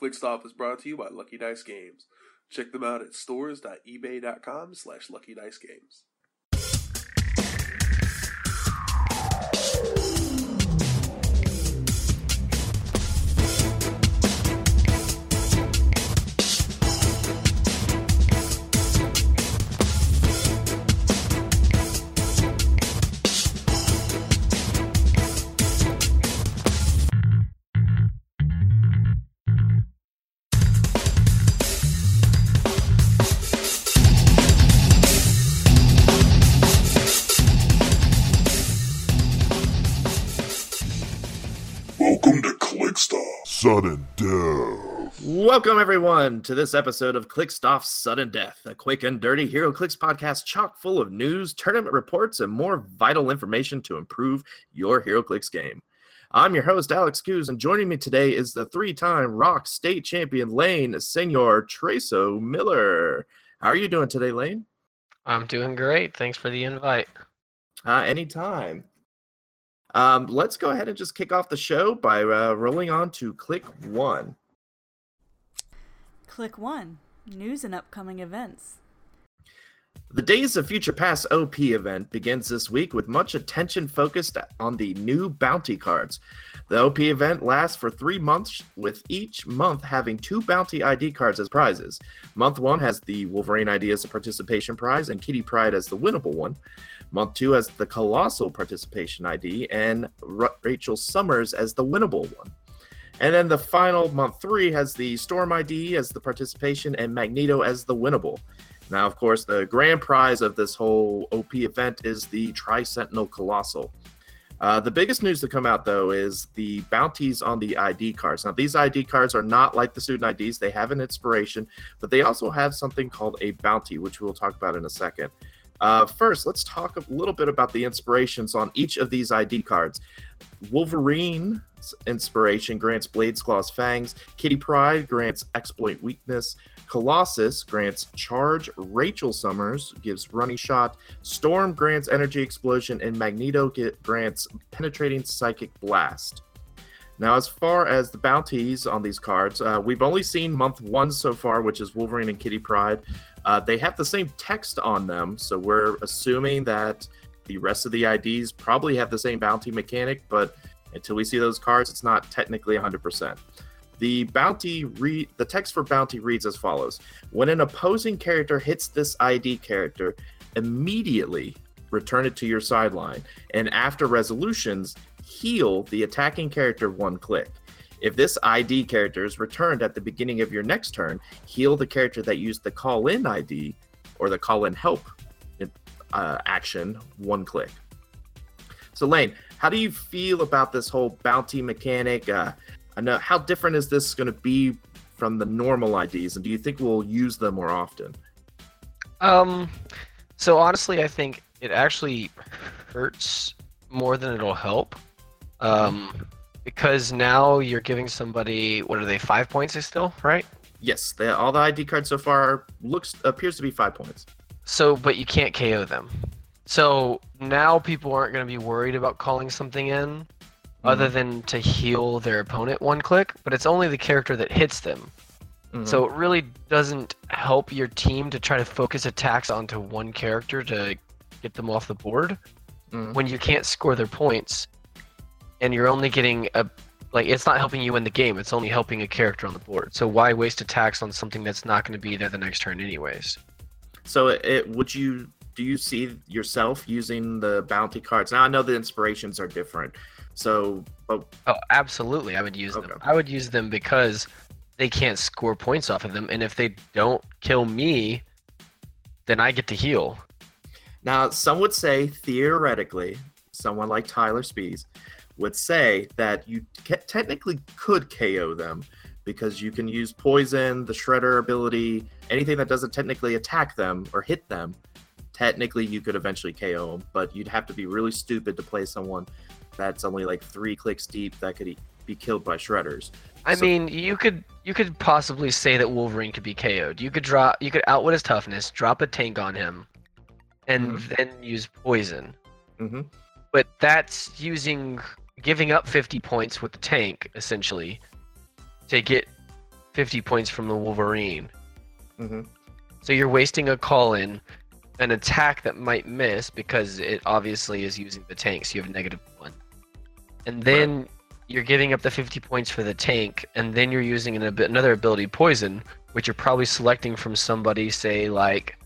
ClickStop is brought to you by Lucky Dice Games. Check them out at stores.ebay.com slash luckydicegames. Sudden Death. Welcome, everyone, to this episode of Clickstuff Sudden Death, a quick and dirty HeroClix podcast chock full of news, tournament reports, and more vital information to improve your HeroClix game. I'm your host, Alex Coos, and joining me today is the three time Rock State Champion Lane, Senor Treso Miller. How are you doing today, Lane? I'm doing great. Thanks for the invite. Uh, anytime. Um, let's go ahead and just kick off the show by uh, rolling on to Click One. Click 1 News and upcoming events. The Days of Future Past OP event begins this week with much attention focused on the new bounty cards. The OP event lasts for three months, with each month having two bounty ID cards as prizes. Month one has the Wolverine ID as a participation prize and Kitty Pryde as the winnable one. Month two has the Colossus participation ID and Ra- Rachel Summers as the winnable one. And then the final month three has the Storm ID as the participation and Magneto as the winnable. Now, of course, the grand prize of this whole OP event is the Tri Sentinel Colossal. Uh, the biggest news to come out, though, is the bounties on the ID cards. Now, these ID cards are not like the student IDs, they have an inspiration, but they also have something called a bounty, which we'll talk about in a second. Uh, first, let's talk a little bit about the inspirations on each of these ID cards. Wolverine's inspiration grants Blades Claw's Fangs. Kitty Pryde grants Exploit Weakness. Colossus grants Charge. Rachel Summers gives Running Shot. Storm grants Energy Explosion. And Magneto grants Penetrating Psychic Blast. Now, as far as the bounties on these cards, uh, we've only seen month one so far, which is Wolverine and Kitty Pryde. Uh, they have the same text on them, so we're assuming that the rest of the IDs probably have the same bounty mechanic, but until we see those cards, it's not technically 100%. The bounty re- the text for bounty reads as follows: When an opposing character hits this ID character, immediately return it to your sideline, and after resolutions, heal the attacking character one click. If this ID character is returned at the beginning of your next turn, heal the character that used the call in ID or the call in help uh, action one click. So, Lane, how do you feel about this whole bounty mechanic? Uh, I know how different is this going to be from the normal IDs, and do you think we'll use them more often? Um, so honestly, I think it actually hurts more than it'll help. Um, because now you're giving somebody what are they five points is still, right? Yes, they, all the ID cards so far looks appears to be five points. So, but you can't KO them. So now people aren't going to be worried about calling something in, other than to heal their opponent one click. But it's only the character that hits them. Mhm. So it really doesn't help your team to try to focus attacks onto one character to get them off the board Mhm. when you can't score their points and you're only getting a like it's not helping you win the game, it's only helping a character on the board. So why waste attacks on something that's not going to be there the next turn anyways? So, it, it, would you do you see yourself using the bounty cards? Now I know the inspirations are different. So, but Oh, absolutely. I would use Okay. them. I would use them because they can't score points off of them and if they don't kill me, then I get to heal. Now, some would say theoretically, someone like Tyler Spees would say that you ca- technically could KO them because you can use poison, the shredder ability, anything that doesn't technically attack them or hit them. Technically, you could eventually KO them, but you'd have to be really stupid to play someone that's only like three clicks deep that could be killed by shredders. I So- mean, you could you could possibly say that Wolverine could be KO'd. You could drop you could outwit his toughness, drop a tank on him, and then use poison. hmm But that's using giving up 50 points with the tank essentially to get 50 points from the Wolverine. hmm So you're wasting a call in, an attack that might miss because it obviously is using the tank, so you have negative one. And then you're giving up the 50 points for the tank, and then you're using an, another ability, Poison, which you're probably selecting from somebody, say, like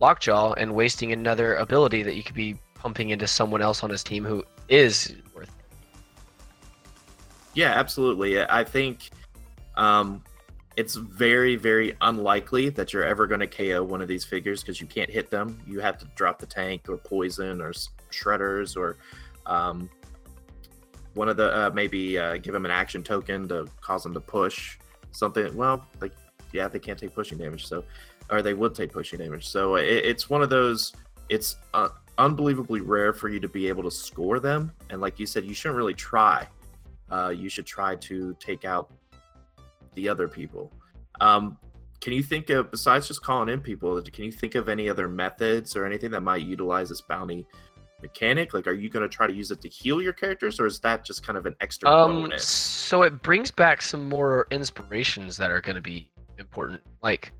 Lockjaw, and wasting another ability that you could be pumping into someone else on his team who is. Yeah, absolutely. I think um, it's very, very unlikely that you're ever going to KO one of these figures because you can't hit them. You have to drop the tank or poison or shredders or um, one of the uh, maybe uh, give them an action token to cause them to push something. Well, like yeah, they can't take pushing damage, so or they would take pushing damage. So it, it's one of those. It's uh, unbelievably rare for you to be able to score them, and like you said, you shouldn't really try uh, you should try to take out the other people. Um, can you think of, besides just calling in people, can you think of any other methods or anything that might utilize this bounty mechanic? Like, are you going to try to use it to heal your characters, or is that just kind of an extra Um, bonus? so it brings back some more inspirations that are going to be important, like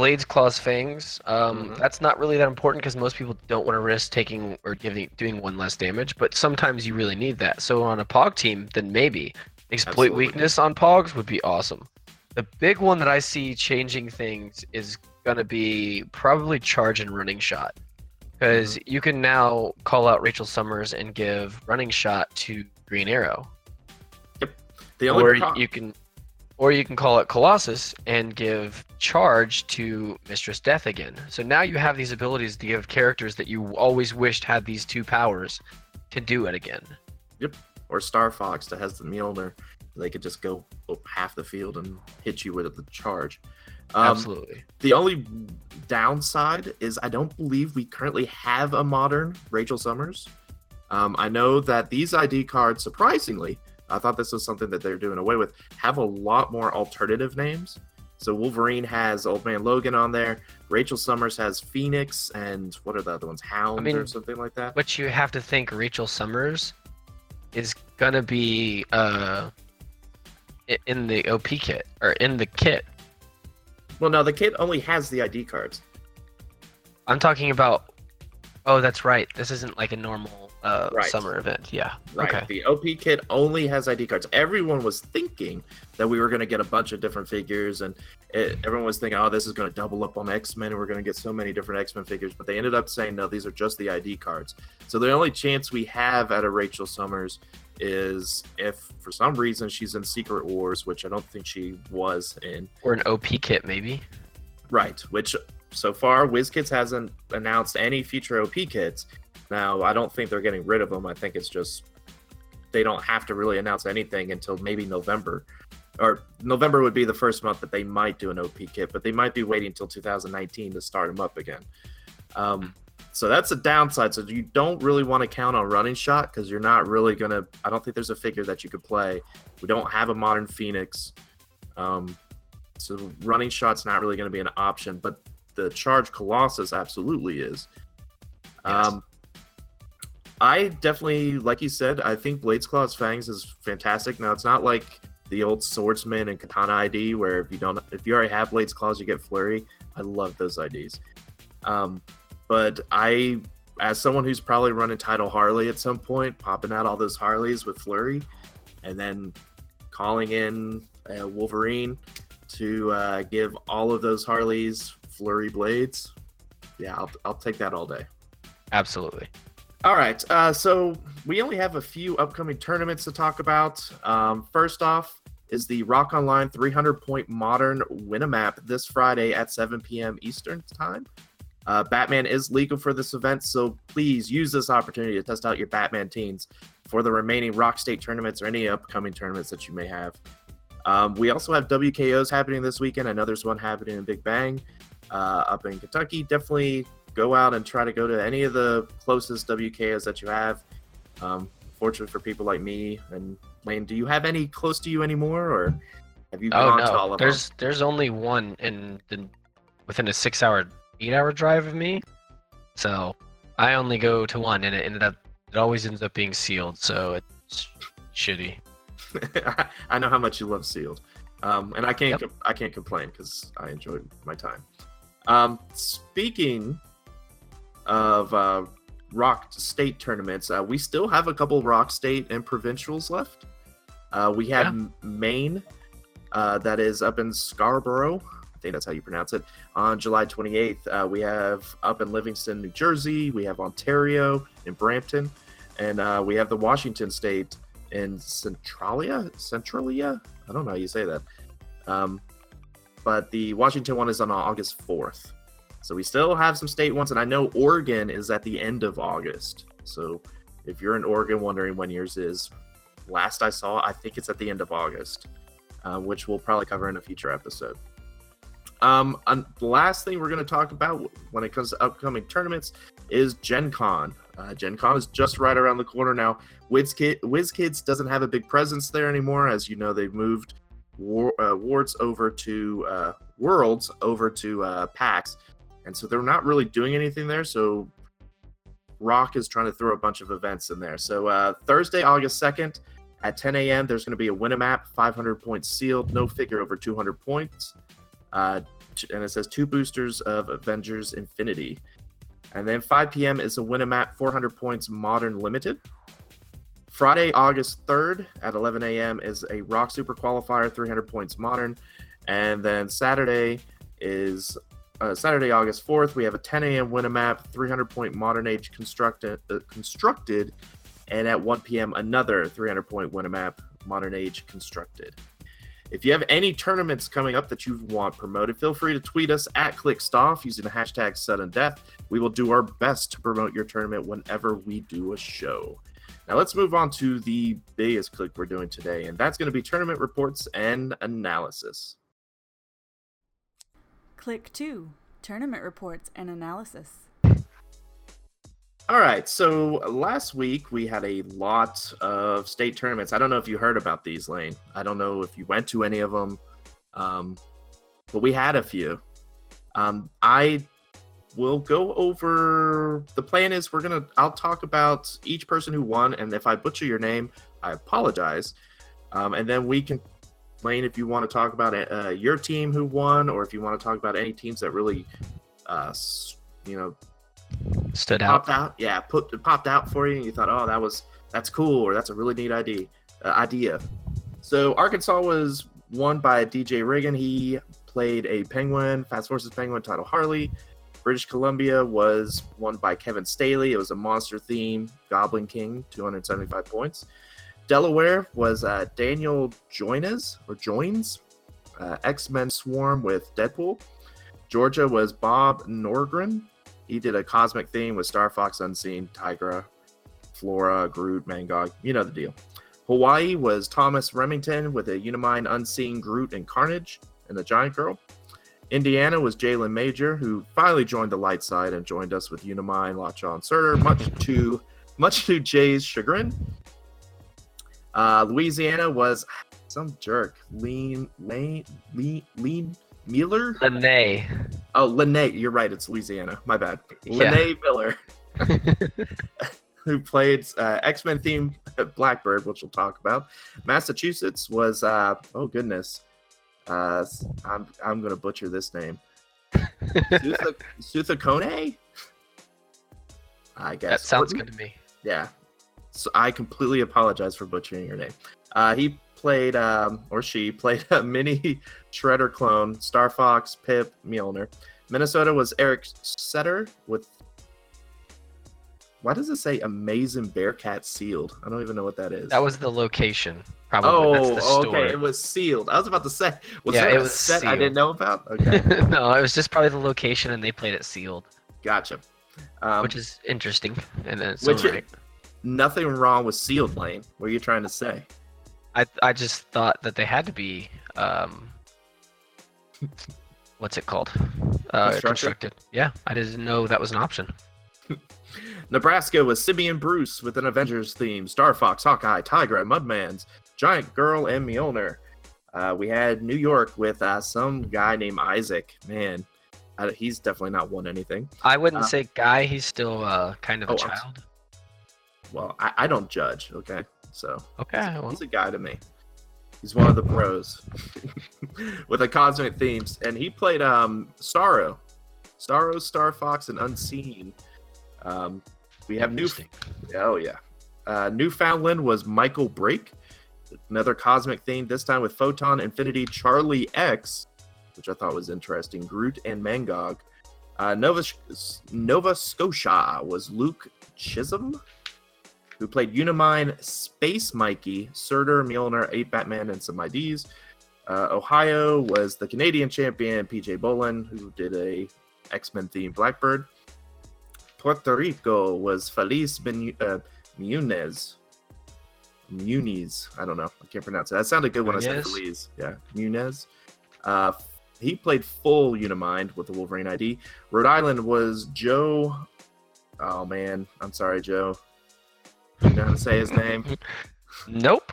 Blades, Claws, Fangs. Um, Mhm. that's not really that important because most people don't want to risk taking or giving doing one less damage. But sometimes you really need that. So on a Pog team, then maybe exploit Absolutely. weakness on Pogs would be awesome. The big one that I see changing things is gonna be probably charge and running shot. Because Mm-hmm. you can now call out Rachel Summers and give running shot to Green Arrow Yep. the only or pro- you can or you can call it colossus and give charge to mistress death again so now you have these abilities to give characters that you always wished had these two powers to do it again Yep. or Star Fox that has the Mjolnir, they could just go up half the field and hit you with the charge. Um, absolutely The only downside is I don't believe we currently have a modern Rachel Summers. Um, I know that these ID cards, surprisingly, I thought this was something that they're doing away with, have a lot more alternative names. So Wolverine has Old Man Logan on there. Rachel Summers has Phoenix, and what are the other ones? Hound mean, or something like that. but you have to think rachel summers is gonna be uh in the op kit or in the kit Well, no, the kit only has the ID cards. i'm talking about oh that's right this isn't like a normal uh Right. summer event yeah Right. okay The OP kit only has ID cards. Everyone was thinking that we were going to get a bunch of different figures, and it, everyone was thinking, oh, this is going to double up on X Men, and we're going to get so many different X Men figures. But they ended up saying, no, these are just the ID cards. So the only chance we have at a Rachel Summers is if for some reason she's in Secret Wars, which I don't think she was in. or an op kit maybe Right, which so far WizKids hasn't announced any future OP kits. Now, I don't think they're getting rid of them. I think it's just they don't have to really announce anything until maybe November. Or November would be the first month that they might do an OP kit, but they might be waiting until 2019 to start them up again. Um, so that's a downside. So you don't really want to count on running shot because you're not really gonna. I don't think there's a figure that you could play. We don't have a modern Phoenix. Um, so running shot's not really going to be an option, but the charge Colossus absolutely is. Yes. Um, I definitely, like you said, I think Blades Claws Fangs is fantastic. Now it's not like the old Swordsman and Katana ID where if you don't, if you already have Blades Claws, you get Flurry. I love those IDs. Um, but I, as someone who's probably running Title Harley at some point, popping out all those Harleys with Flurry, and then calling in uh, Wolverine to uh, give all of those Harleys Flurry Blades. Yeah, I'll, I'll take that all day. absolutely All right. Uh, so we only have a few upcoming tournaments to talk about. Um, first off is the Rock Online 300 point modern win a map this Friday at 7 p.m. Eastern time. Uh, Batman is legal for this event, so please use this opportunity to test out your Batman teams for the remaining Rock State tournaments or any upcoming tournaments that you may have. Um, we also have WKOs happening this weekend. I know there's one happening in Big Bang uh, up in Kentucky. Definitely go out and try to go to any of the closest WKOs that you have. Um, fortunate for people like me and Lane, do you have any close to you anymore, or have you Oh gone to all no, of there's there's only one in the within a six hour, eight hour drive of me. So I only go to one, and it ended up it always ends up being sealed. So it's shitty. I know how much you love Sealed. Um, and I can't Yep. com- I can't complain because I enjoyed my time. Um, speaking of uh, rock state tournaments, uh, we still have a couple rock state and provincials left. Uh, we have Yeah. Maine, uh, that is up in Scarborough. I think that's how you pronounce it. On July 28th, uh, we have up in Livingston, New Jersey. We have Ontario in Brampton, and uh, we have the Washington State in Centralia. Centralia, I don't know how you say that. Um, but the Washington one is on August 4th. So we still have some state ones, and I know Oregon is at the end of August. So if you're in Oregon wondering when yours is, last I saw, I think it's at the end of August, uh, which we'll probably cover in a future episode. Um, the last thing we're going to talk about when it comes to upcoming tournaments is Gen Con. Uh, Gen Con is just right around the corner now. WizKid, WizKids doesn't have a big presence there anymore. As you know, they've moved war, uh, wards over to uh, worlds over to uh, PAX, and so they're not really doing anything there. So Rock is trying to throw a bunch of events in there. So uh, Thursday, August second, at 10 a.m., there's going to be a Winamap, 500 points sealed, no figure over 200 points, uh, and it says two boosters of Avengers Infinity. And then 5 p.m. is a Winamap, 400 points, Modern Limited. Friday, August 3rd at 11 a.m. is a Rock Super Qualifier, 300 points modern. And then Saturday is uh, Saturday, August 4th. We have a 10 a.m. Winamap, 300 point modern age constructed, uh, constructed. And at 1 p.m., another 300 point Winamap, modern age constructed. If you have any tournaments coming up that you want promoted, feel free to tweet us at ClickStoff using the hashtag sudden death. We will do our best to promote your tournament whenever we do a show. Now let's move on to the biggest click we're doing today, and that's going to be tournament reports and analysis. Click 2 Tournament Reports and Analysis. All right, so last week we had a lot of state tournaments. I don't know if you heard about these, Lane. I don't know if you went to any of them, um, but we had a few. Um, I will go over. The plan is we're gonna. I'll talk about each person who won, and if I butcher your name, I apologize. Um, and then we can, Lane, if you want to talk about uh, your team who won, or if you want to talk about any teams that really, uh, you know, Stood out. out. Yeah, put it popped out for you, and you thought, oh, that was that's cool, or that's a really neat idea. Uh, idea. So Arkansas was won by DJ Riggin. He played a Penguin, Fast Forces Penguin title Harley. British Columbia was won by Kevin Staley. It was a monster theme Goblin King, 275 points. Delaware was uh, Daniel Joines or Joins, uh, X Men Swarm with Deadpool. Georgia was Bob Norgren. He did a cosmic theme with Star Fox Unseen, Tigra, Flora, Groot, Mangog. You know the deal. Hawaii was Thomas Remington with a Unimind Unseen Groot and Carnage and the Giant Girl. Indiana was Jalen Major, who finally joined the light side and joined us with Unimind, Lockjaw, Surtur, much to much to Jay's chagrin. Uh, Louisiana was some jerk, Lean Lane Lean Lean Mueller. Lene. Oh, Lene, you're right. It's Louisiana. My bad. Yeah. Lene Miller, who played uh, X Men theme Blackbird, which we'll talk about. Massachusetts was, uh, oh goodness, uh, I'm I'm gonna butcher this name. Sutha, Suthakone? I guess That sounds good to me. Yeah. So I completely apologize for butchering your name. Uh, he played, um, or she played a mini Shredder clone, Star Fox, Pip, Mjolnir. Minnesota was Eric Setter with. Why does it say Amazing Bearcat Sealed? I don't even know what that is. That was the location. Probably. Oh, That's the okay. It was sealed. I was about to say, was Yeah, it a was set I didn't know about? Okay, no, it was just probably the location, and they played it sealed, gotcha. Um, which is interesting. And then which. Nothing wrong with sealed lane. What are you trying to say? I I just thought that they had to be um, what's it called? Uh, Constructed? constructed. Yeah, I didn't know that was an option. Nebraska was Simeon Bruce with an Avengers theme, Star Fox, Hawkeye, Tigra, Mudmans, Giant Girl, and Mjolnir. Uh, we had New York with uh, some guy named Isaac. Man, I, he's definitely not won anything. I wouldn't Uh, say guy. He's still uh, kind of a Oh, I'm child. Well, I, I don't judge, okay? So Okay. Well, he's a guy to me. He's one of the pros. with a cosmic themes, and he played um Starro, Starro, Star Fox, and Unseen. Um, we have new. Oh yeah, uh, Newfoundland was Michael Break, another cosmic theme. This time with Photon, Infinity, Charlie X, which I thought was interesting. Groot and Mangog. Uh, Nova Nova Scotia was Luke Chisholm, who played Unimind, Space Mikey, Surtur, Mjolnir, 8 Batman, and some IDs. Uh, Ohio was the Canadian champion, PJ Bolin, who did a X Men themed Blackbird. Puerto Rico was Feliz ben, uh, Munez. Muniz. I don't know. I can't pronounce it. That sounded good when I said Munez? Feliz. Yeah, Munez. Uh, he played full Unimind with the Wolverine ID. Rhode Island was Joe. Oh man, I'm sorry, Joe. You know how to say his name? Nope.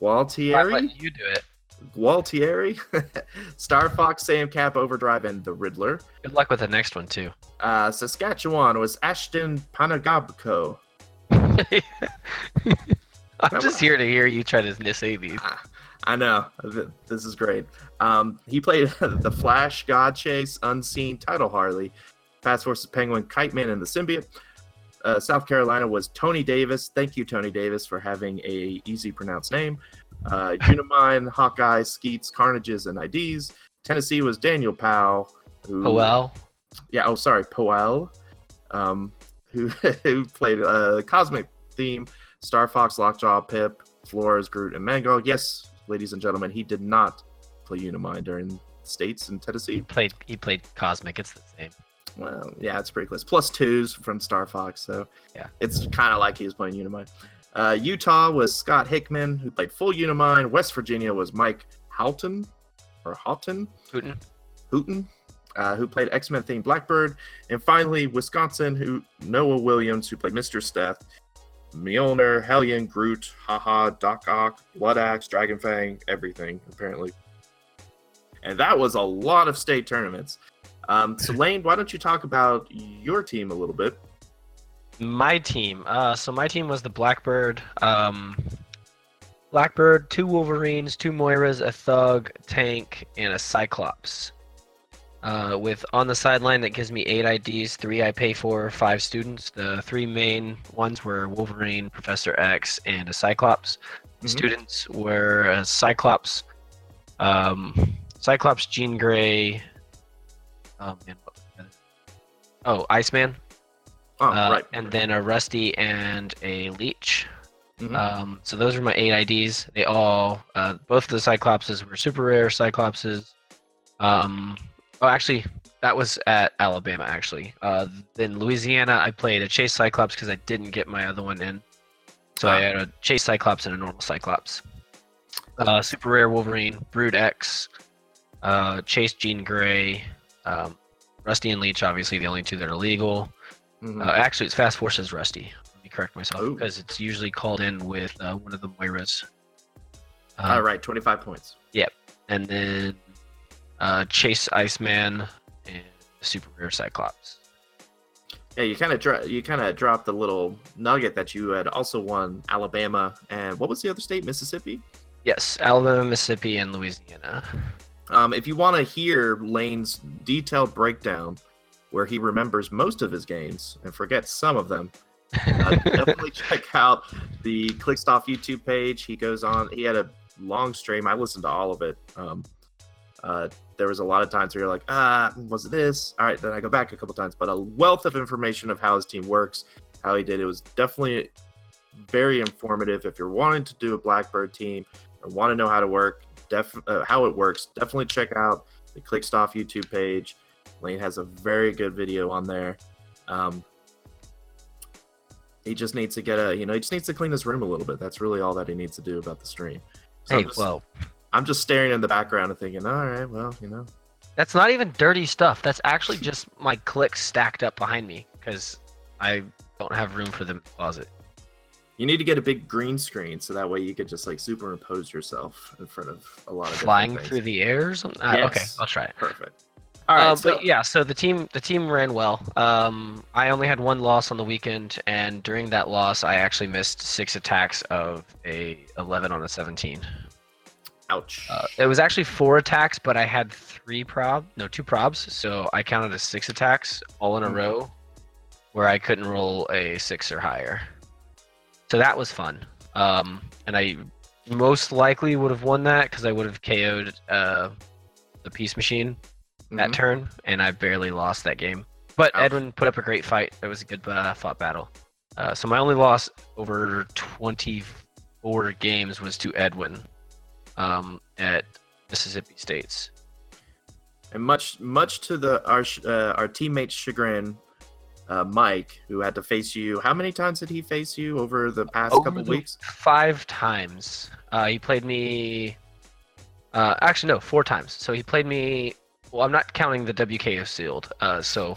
Gualtieri. you do it. Gualtieri. Star Fox, Sam Cap, Overdrive, and the Riddler. Good luck with the next one too. Uh, Saskatchewan was Ashton Panagabko. I'm just here to hear you try to say these. Ah, I know. This is great. Um, he played the Flash, God Chase, Unseen, Title Harley, Fast Forces Penguin, Kite Man, and the Symbiote. Uh, South Carolina was Tony Davis. Thank you, Tony Davis, for having a easy pronounced name. Uh, Unimind, Hawkeye, Skeets, Carnages, and IDs. Tennessee was Daniel Powell. Who, Oh well. yeah, oh sorry, Powell, um, who who played a cosmic theme, Star Fox, Lockjaw, Pip, Flores, Groot, and Mangog. Yes, ladies and gentlemen, he did not play Unimind during states in Tennessee. He Tennessee. played. He played Cosmic. It's the same. Well, yeah, it's pretty close. Plus twos from Star Fox, so Yeah. it's kind of like he was playing Unimind. Uh, Utah was Scott Hickman, who played full Unimind. West Virginia was Mike Houghton, or Houghton. Hooten, uh, who played X Men themed Blackbird, and finally Wisconsin, who Noah Williams, who played Mistress Death, Mjolnir, Hellion, Groot, Haha, Doc Ock, Blood Axe, Dragon Fang, everything apparently. And that was a lot of state tournaments. Um, so Lane, why don't you talk about your team a little bit? My team. Uh, so my team was the Blackbird. Um, Blackbird, two Wolverines, two Moiras, a Thug, Tank, and a Cyclops. Uh, with on the sideline that gives me eight IDs, three I pay for, five students. The three main ones were Wolverine, Professor X, and a Cyclops. Mhm. Students were a Cyclops, um, Cyclops, Jean Grey. Oh man, what was other- Oh, Iceman. Oh, Uh, right. And then a Rusty and a Leech. Mhm. Um, so those are my eight IDs. They all, uh, both of the Cyclopses were super rare Cyclopses. Um, oh, actually, that was at Alabama, actually. Uh, then Louisiana, I played a Chase Cyclops because I didn't get my other one in. So I had a Chase Cyclops and a normal Cyclops. Uh, super rare Wolverine, Brood X, uh, Chase Jean Grey, um, Rusty and Leech, obviously the only two that are legal. Mhm. Uh, actually, it's Fast Forces Rusty. Let me correct myself Oh. because it's usually called in with uh, one of the Moiras. Uh, All right, 25 points. Yep. And then uh, Chase Iceman and Super Rare Cyclops. Yeah, you kind of dro- you kind of dropped a little nugget that you had also won Alabama and what was the other state? Mississippi. Yes, Alabama, Mississippi, and Louisiana. Um, if you want to hear Lane's detailed breakdown, where he remembers most of his games and forgets some of them, uh, definitely check out the Clickstuff YouTube page. He goes on. He had a long stream. I listened to all of it. Um, uh, there was a lot of times where you're like, ah, was it this? All right, then I go back a couple times. But a wealth of information of how his team works, how he did it was definitely very informative. If you're wanting to do a Blackbird team and want to know how to work, def- uh, how it works, definitely check out the Clickstuff YouTube page. Lane has a very good video on there. Um, he just needs to get a, you know, he just needs to clean his room a little bit. That's really all that he needs to do about the stream. So hey, I'm just, well, I'm just staring in the background and thinking, all right, well, you know, that's not even dirty stuff. That's actually just my clicks stacked up behind me because I don't have room for them in the closet. You need to get a big green screen so that way you could just like superimpose yourself in front of a lot of Flying through the air or something? Uh, Okay, I'll try it. Perfect. All right, Uh, so, but yeah, so the team the team ran well. Um, I only had one loss on the weekend, and during that loss, I actually missed six attacks of a 11 on a 17. Ouch. Uh, it was actually four attacks, but I had three prob, no, two probs, so I counted as six attacks all in a Mhm. row, where I couldn't roll a six or higher. So that was fun. Um, and I most likely would have won that because I would have KO'd uh, the Peace Machine that Mhm. turn, and I barely lost that game. But Ouch. Edwin put up a great fight. It was a good uh, fought battle. Uh, so my only loss over 24 games was to Edwin um, at Mississippi State's. And much, much to the our uh, our teammate's chagrin, uh, Mike, who had to face you. How many times did he face you over the past Over couple the weeks? Five times. Uh, he played me. Uh, actually, no, four times. So he played me. Well, I'm not counting the WKO sealed. Uh, so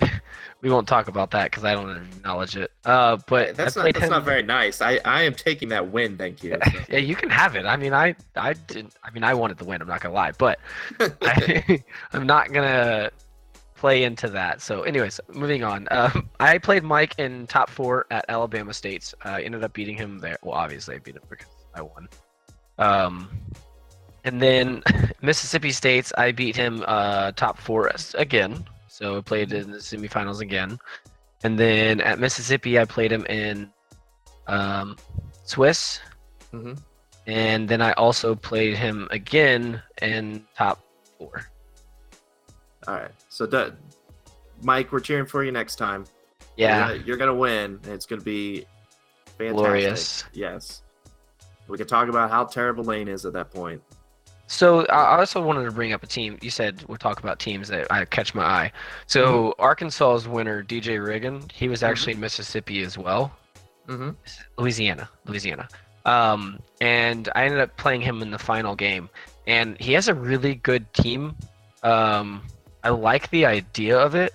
we won't talk about that because I don't acknowledge it. Uh, but That's not that's him- not very nice. I I am taking that win. Thank you. Yeah, you can have it. I mean, I I didn't. I mean, I wanted the win. I'm not gonna lie, but I, I'm not gonna play into that. So, anyways, moving on. Um, I played Mike in top four at Alabama State's. I ended up beating him there. Well, obviously, I beat him because I won. Um, and then Mississippi State's, I beat him uh, top four again. So I played in the semifinals again. And then at Mississippi, I played him in um, Swiss. Mhm. And then I also played him again in top four. All right. So, Mike, we're cheering for you next time. Yeah. You're gonna, you're gonna win. and It's gonna be fantastic. Glorious. Yes. We can talk about how terrible Lane is at that point. So I also wanted to bring up a team. You said we'll talk about teams that I catch my eye. So Arkansas's winner, DJ Riggin, he was actually in Mississippi as well. Mm-hmm. Louisiana, Louisiana. Um, and I ended up playing him in the final game, and he has a really good team. Um, I like the idea of it,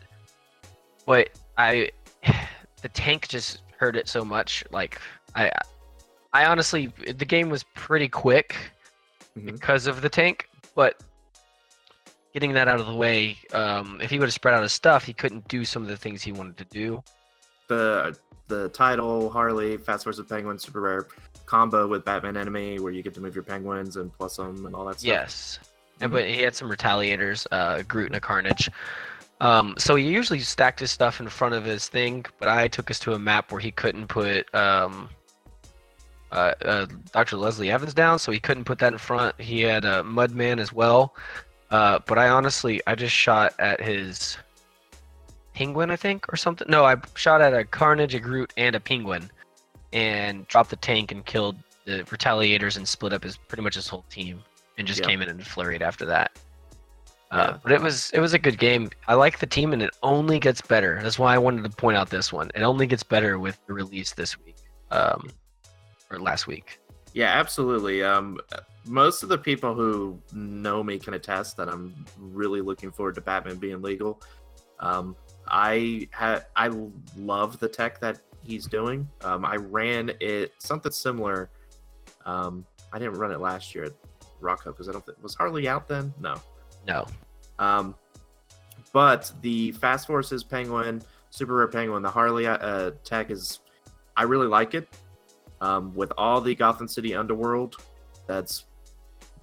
but I, the tank just hurt it so much. Like I, I honestly, the game was pretty quick Mhm. because of the tank, but getting that out of the way, um, if he would have spread out his stuff, he couldn't do some of the things he wanted to do. The the title Harley Fast Forces Penguin super rare combo with Batman Enemy, where you get to move your penguins and plus them and all that stuff. Yes, and Mhm. but he had some retaliators, uh, Groot and a Carnage. Um, so he usually stacked his stuff in front of his thing, but I took us to a map where he couldn't put um, uh, uh, Dr. Leslie Evans down, so he couldn't put that in front. He had a Mudman as well, uh, but I honestly I just shot at his penguin, I think, or something. No, I shot at a Carnage, a Groot, and a penguin, and dropped the tank and killed the retaliators and split up his pretty much his whole team, and just Yeah. came in and flurried after that. Uh, but it was it was a good game. I like the team, and it only gets better. That's why I wanted to point out this one. It only gets better with the release this week, um, or last week. Yeah, absolutely. Um, most of the people who know me can attest that I'm really looking forward to Batman being legal. Um, I had I love the tech that he's doing. Um, I ran it something similar. Um, I didn't run it last year Rock Cup because I don't think was Harley out then. No. No, Um, but the Fast Forces Penguin, Super Rare Penguin, the Harley uh, tech is, I really like it. Um, with all the Gotham City Underworld that's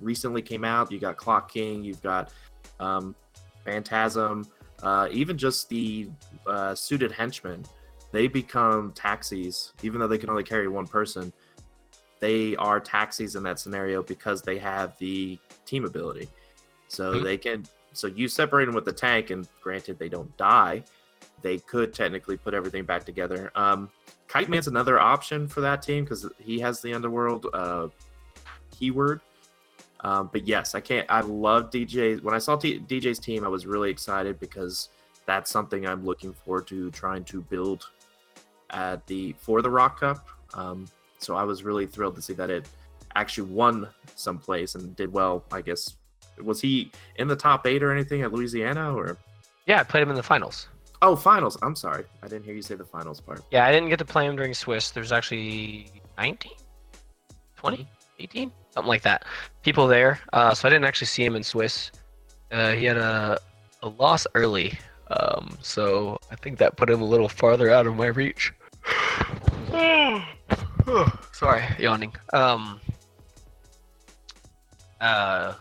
recently came out, you got Clock King, you've got um, Phantasm, uh, even just the uh, suited henchmen. They become taxis, even though they can only carry one person. They are taxis in that scenario because they have the team ability. So Mhm. they can. So you separate them with the tank, and granted they don't die, they could technically put everything back together. Um, Kite Man's another option for that team because he has the underworld uh, keyword. Um, but yes, I can't. I love DJ. When I saw T- DJ's team, I was really excited because that's something I'm looking forward to trying to build at the for the Rock Cup. Um, so I was really thrilled to see that it actually won someplace and did well. I guess was he in the top eight or anything at Louisiana or? yeah, I played him in the finals. Oh, finals. I'm sorry, I didn't hear you say the finals part. Yeah, I didn't get to play him during Swiss. There's actually 19, 20, 18, something like that. People there. Uh, so I didn't actually see him in Swiss. Uh, he had a, a loss early. Um, so I think that put him a little farther out of my reach. Sorry, yawning. Um, Uh,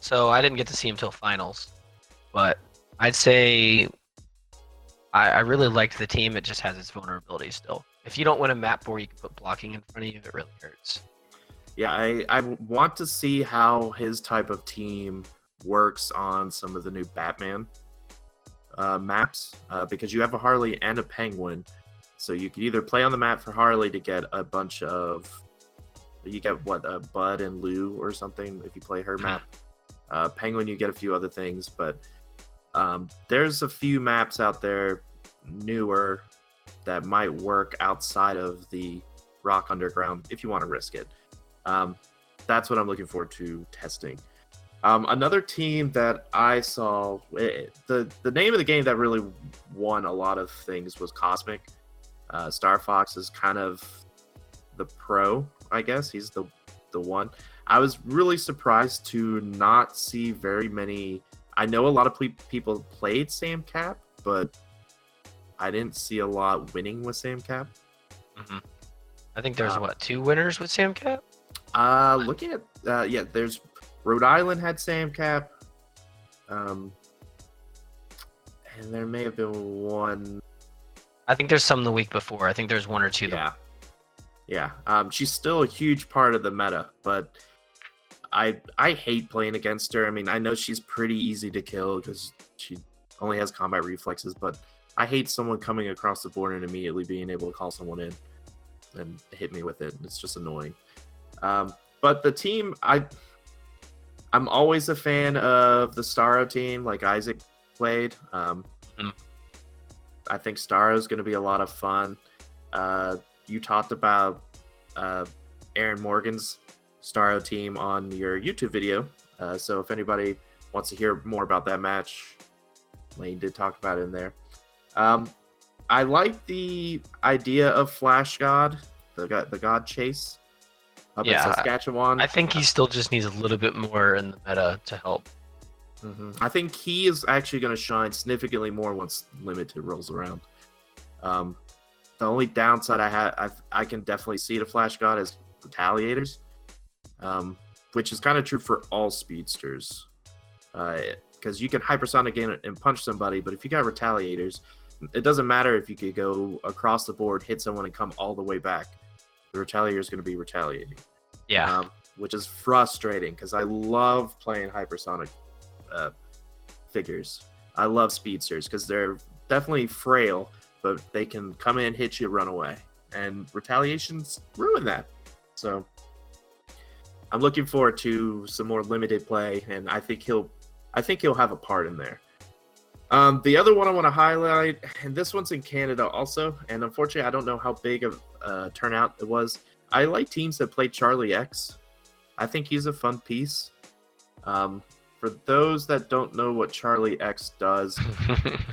so I didn't get to see him till finals, but I'd say I, I really liked the team. It just has its vulnerabilities still. If you don't win a map where you can put blocking in front of you, it really hurts. Yeah, I, I want to see how his type of team works on some of the new Batman uh, maps uh, because you have a Harley and a Penguin. So you could either play on the map for Harley to get a bunch of. You get what, a Bud and Lou or something if you play her map. Uh, Penguin, you get a few other things, but um, there's a few maps out there newer that might work outside of the Rock Underground if you want to risk it. Um, that's what I'm looking forward to testing. Um, another team that I saw, eh, the the name of the game that really won a lot of things was Cosmic. Uh, Star Fox is kind of the pro, I guess. He's the the one. I was really surprised to not see very many. I know a lot of ple- people played Sam Cap, but I didn't see a lot winning with Sam Cap. hmm I think there's Uh, what two winners with Sam Cap. Uh, looking at uh, yeah, there's Rhode Island had Sam Cap, um, and there may have been one. I think there's some the week before. I think there's one or two. Yeah, yeah. Um, she's still a huge part of the meta, but I I hate playing against her. I mean, I know she's pretty easy to kill because she only has combat reflexes, but I hate someone coming across the board and immediately being able to call someone in and hit me with it. It's just annoying. Um, but the team, I I'm always a fan of the Starro team, like Isaac played. Um. I think Starro is going to be a lot of fun. Uh, you talked about uh, Aaron Morgan's Starro team on your YouTube video. Uh, so if anybody wants to hear more about that match, Lane did talk about it in there. Um, I like the idea of Flash God, the god, the God Chase up Yeah, in Saskatchewan. I think he still just needs a little bit more in the meta to help. Mhm. I think he is actually going to shine significantly more once limited rolls around. Um, the only downside I had, I, I can definitely see to Flash God is retaliators, um, which is kind of true for all speedsters. Because you can hypersonic in and punch somebody, but if you got retaliators, it doesn't matter if you could go across the board, hit someone, and come all the way back. The retaliator is going to be retaliating Yeah. um, which is frustrating because I love playing hypersonic uh, figures. I love speedsters because they're definitely frail, but they can come in, hit you, run away, and retaliations ruin that. So I'm looking forward to some more limited play, and I think he'll, I think he'll have a part in there. Um, the other one I want to highlight, and this one's in Canada also, and unfortunately I don't know how big of a turnout it was. I like teams that play Charlie X. I think he's a fun piece. Um, for those that don't know what Charlie X does,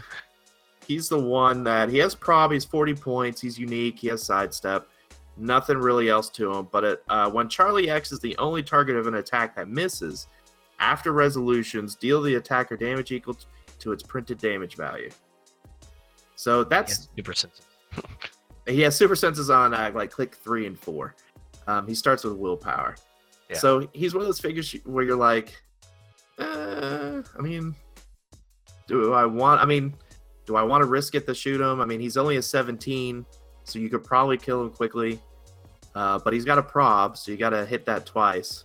he's the one that he has prob. He's 40 points. He's unique. He has sidestep. Nothing really else to him. But it, uh, when Charlie X is the only target of an attack that misses, after resolutions, deal the attacker damage equal to its printed damage value. So that's super sensitive. he has super senses on uh, like click three and four. Um, he starts with willpower. Yeah. So he's one of those figures where you're like, I mean, do I want? I mean, do I want to risk it to shoot him? I mean, he's only a 17, so you could probably kill him quickly. Uh, but he's got a prob, so you got to hit that twice.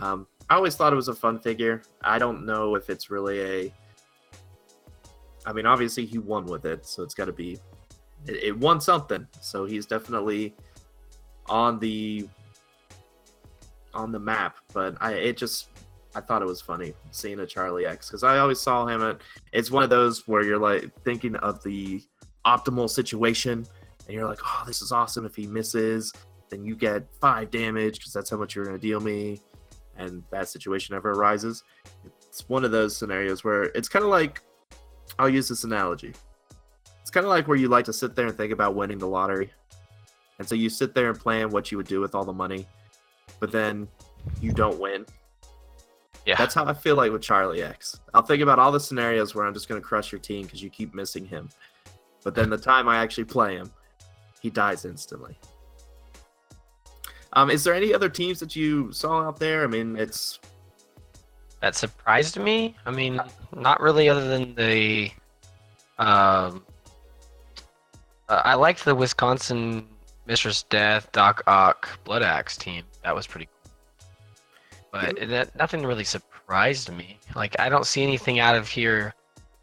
Um, I always thought it was a fun figure. I don't know if it's really a. I mean, obviously he won with it, so it's got to be it, it won something. So he's definitely on the on the map. But I it just I thought it was funny seeing a Charlie X because I always saw him at. It's one of those where you're like thinking of the optimal situation, and you're like, oh, this is awesome. If he misses, then you get five damage because that's how much you're gonna deal me, and that situation never arises. It's one of those scenarios where it's kind of like I'll use this analogy it's kind of like where you like to sit there and think about winning the lottery. And so you sit there and plan what you would do with all the money, but then you don't win. Yeah. That's how I feel like with Charlie X. I'll think about all the scenarios where I'm just going to crush your team because you keep missing him. But then the time I actually play him, he dies instantly. Um, is there any other teams that you saw out there? I mean, it's that surprised me. I mean, not really, other than the. Um, uh, I liked the Wisconsin Mistress Death Doc Ock Blood Axe team. That was pretty But it, nothing really surprised me. Like I don't see anything out of here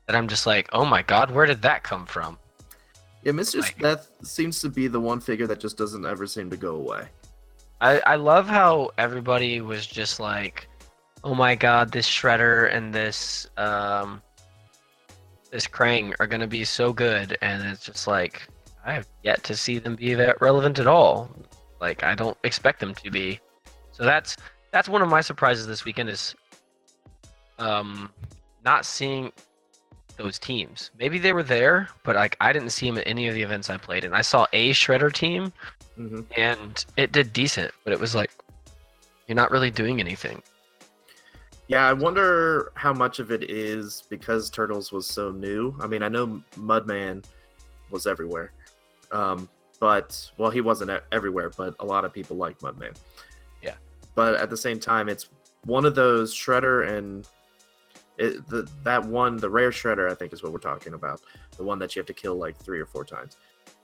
that I'm just like, oh my god, where did that come from? Yeah, Mr. Like- Death seems to be the one figure that just doesn't ever seem to go away. I, I love how everybody was just like, oh my god, this Shredder and this um this Krang are gonna be so good, and it's just like I have yet to see them be that relevant at all. Like I don't expect them to be. So that's that's one of my surprises this weekend is um not seeing those teams. Maybe they were there, but like I didn't see them at any of the events I played in. I saw a Shredder team hmm and it did decent, but it was like you're not really doing anything. Yeah, I wonder how much of it is because Turtles was so new. I mean, I know Mudman was everywhere, um, but well, he wasn't everywhere, but a lot of people like Mudman. But at the same time, it's one of those Shredder and it, the, that one, the rare Shredder, I think is what we're talking about. The one that you have to kill like three or four times.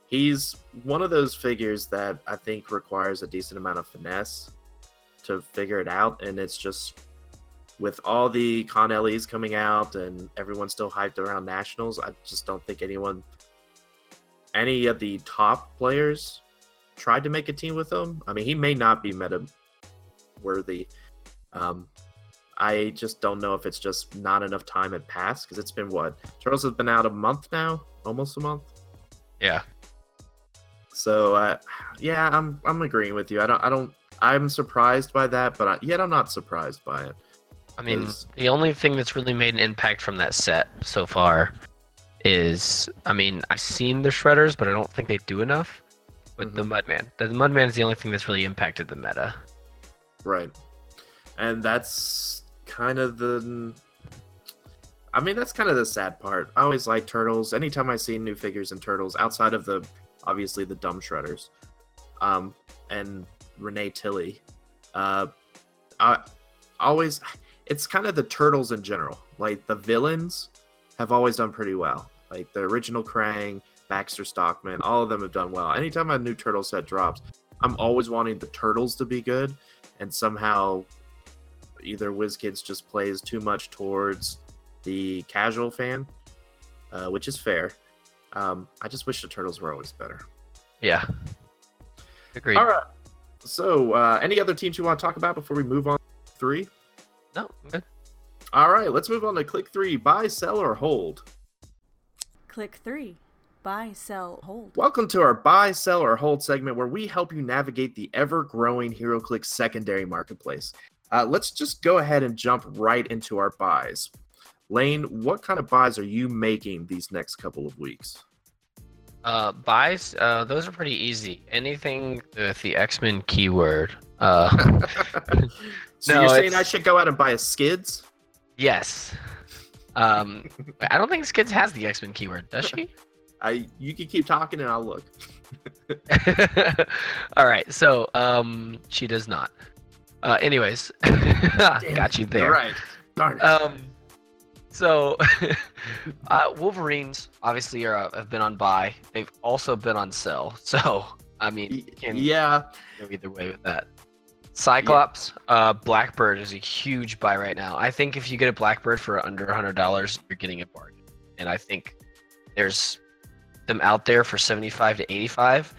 He's one of those figures that I think requires a decent amount of finesse to figure it out, and it's just with all the Con LEs coming out and everyone still hyped around nationals, I just don't think anyone, any of the top players, tried to make a team with him. I mean, he may not be meta worthy. Um, I just don't know if it's just not enough time had passed because it's been what Charles has been out a month now, almost a month. Yeah. So uh, yeah, I'm I'm agreeing with you. I don't I don't I'm surprised by that, but I, yet I'm not surprised by it. I mean, the only thing that's really made an impact from that set so far is, I mean, I've seen the Shredders, but I don't think they do enough with the Mudman. The Mudman is the only thing that's really impacted the meta. Right. And that's kind of the I mean that's kind of the sad part. I always like turtles. Anytime I see new figures in turtles outside of the obviously the dumb shredders. Um and Renet Tilley. Uh I always it's kind of the turtles in general. Like the villains have always done pretty well. Like the original Krang, Baxter Stockman, all of them have done well. Anytime a new turtle set drops, I'm always wanting the turtles to be good and somehow either WizKids just plays too much towards the casual fan, uh, which is fair. Um, I just wish the turtles were always better. Yeah. Agreed. All right. So, uh, any other teams you want to talk about before we move on? Three. No, good. All right. Let's move on to click three: buy, sell, or hold. Click 3. Buy, sell, hold. Welcome to our buy, sell, or hold segment where we help you navigate the ever growing HeroClix secondary marketplace. Uh, let's just go ahead and jump right into our buys. Lane, what kind of buys are you making these next couple of weeks? Uh, buys, uh, those are pretty easy. Anything with the X Men keyword. Uh, so No, you're saying it's- I should go out and buy a skids? yes. Um, I don't think Skids has the X Men keyword, does she? I you can keep talking and I'll look. All right, so um, she does not. Uh, anyways, got you there. All right. Darn it. Um, so uh, Wolverines obviously are uh, have been on buy. They've also been on sell. So I mean, can yeah. go either way with that. Cyclops, uh, Blackbird is a huge buy right now. I think if you get a Blackbird for under hundred dollars, you're getting a bargain. And I think there's them out there for seventy-five to eighty-five.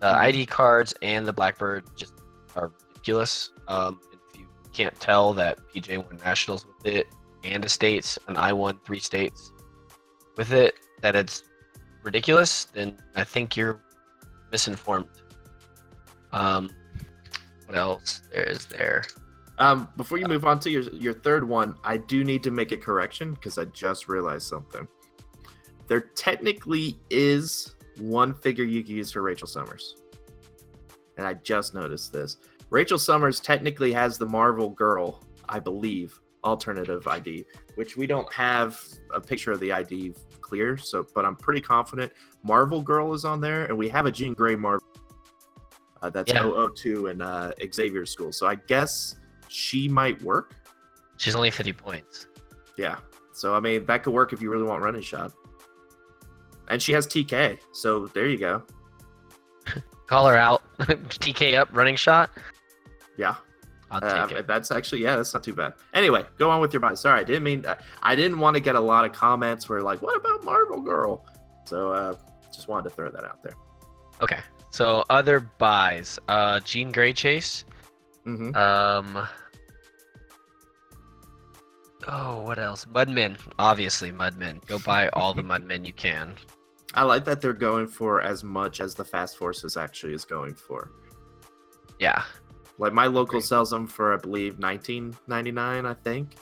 The Mhm. ID cards and the Blackbird just are ridiculous. Um, if you can't tell that PJ won nationals with it and a states, and I won three states with it, that it's ridiculous, then I think you're misinformed. Um, what else there is there? Um, before you move on to your your third one, I do need to make a correction because I just realized something. There technically is one figure you can use for Rachel Summers, and I just noticed this. Rachel Summers technically has the Marvel Girl, I believe, alternative ID, which we don't have a picture of the ID clear. So, but I'm pretty confident Marvel Girl is on there, and we have a Jean Grey Marvel. Uh, that's Yeah. 002 in uh, Xavier School. So I guess she might work. She's only 50 points. Yeah. So I mean, that could work if you really want running shot. And she has TK, so there you go. Call her out. TK up, running shot. Yeah. I'll take it. that's actually yeah, that's not too bad. Anyway, go on with your buy. Sorry, I didn't mean I didn't want to get a lot of comments where like, what about Marvel Girl? So uh, just wanted to throw that out there. Okay. So other buys. Uh, Jean Grey Chase. hmm Um. Oh, what else? Mudmen. Obviously, Mudmen. Go buy all the Mudmen you can. I like that they're going for as much as the Fast Forces actually is going for. Yeah. Like my local Agreed. sells them for I believe nineteen ninety nine, I think.